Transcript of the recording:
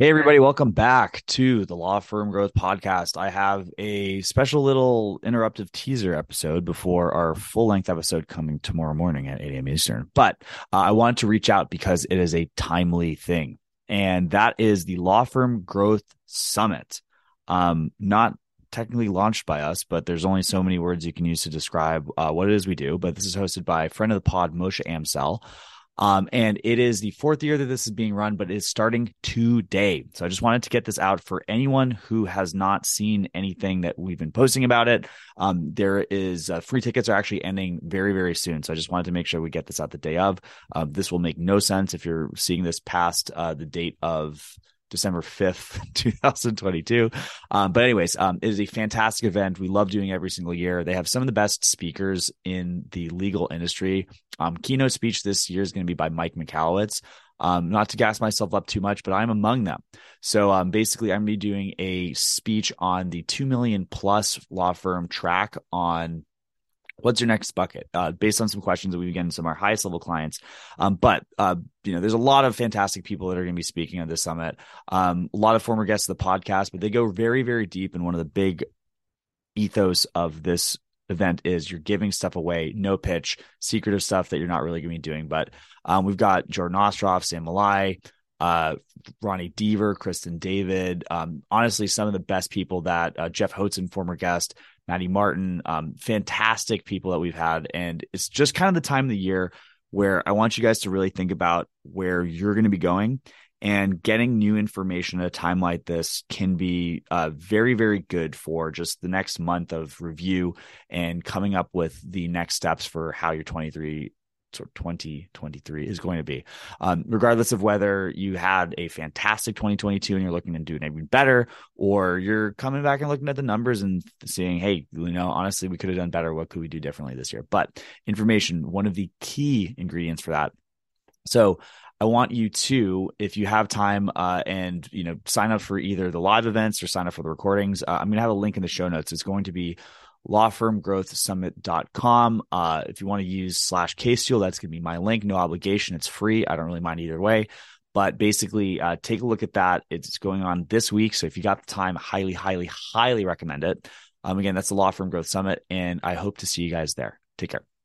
Hey, everybody, welcome back to the Law Firm Growth Podcast. I have a special little interruptive teaser episode before our full length episode coming tomorrow morning at 8 a.m. Eastern. But uh, I wanted to reach out because it is a timely thing, and that is the Law Firm Growth Summit. Um, not technically launched by us, but there's only so many words you can use to describe uh, what it is we do. But this is hosted by friend of the pod, Moshe Amsel. Um, and it is the fourth year that this is being run, but it's starting today. So I just wanted to get this out for anyone who has not seen anything that we've been posting about it. Um, there is uh, free tickets are actually ending very, very soon. So I just wanted to make sure we get this out the day of. Uh, this will make no sense if you're seeing this past uh, the date of December 5th, 2022. Um, but anyways, um, it is a fantastic event. We love doing every single year. They have some of the best speakers in the legal industry. Um, keynote speech this year is going to be by Mike Michalowicz. Um, not to gas myself up too much, but I'm among them. So um, basically, I'm going to be doing a speech on the 2 million plus law firm track on what's your next bucket? Uh, based on some questions that we've gotten some of our highest level clients. Um, but uh, you know there's a lot of fantastic people that are going to be speaking at this summit. Um, a lot of former guests of the podcast but they go very very deep in one of the big ethos of this event is you're giving stuff away no pitch secretive stuff that you're not really going to be doing. But um, we've got jordan ostroff sam malai uh, Ronnie Deaver, Kristen David, um, honestly, some of the best people that uh, Jeff Hotzen, former guest, Maddie Martin, um, fantastic people that we've had. And it's just kind of the time of the year where I want you guys to really think about where you're going to be going. And getting new information at a time like this can be uh, very, very good for just the next month of review and coming up with the next steps for how your 23 sort of 2023 is going to be. Um, regardless of whether you had a fantastic 2022 and you're looking to do it even better, or you're coming back and looking at the numbers and seeing, hey, you know, honestly, we could have done better. What could we do differently this year? But information, one of the key ingredients for that. So I want you to, if you have time, uh, and you know, sign up for either the live events or sign up for the recordings. Uh, I'm going to have a link in the show notes. It's going to be lawfirmgrowthsummit.com. Uh, if you want to use slash case steel, that's going to be my link. No obligation. It's free. I don't really mind either way. But basically, uh, take a look at that. It's going on this week. So if you got the time, highly, highly, highly recommend it. Um, again, that's the Law Firm Growth Summit. And I hope to see you guys there. Take care.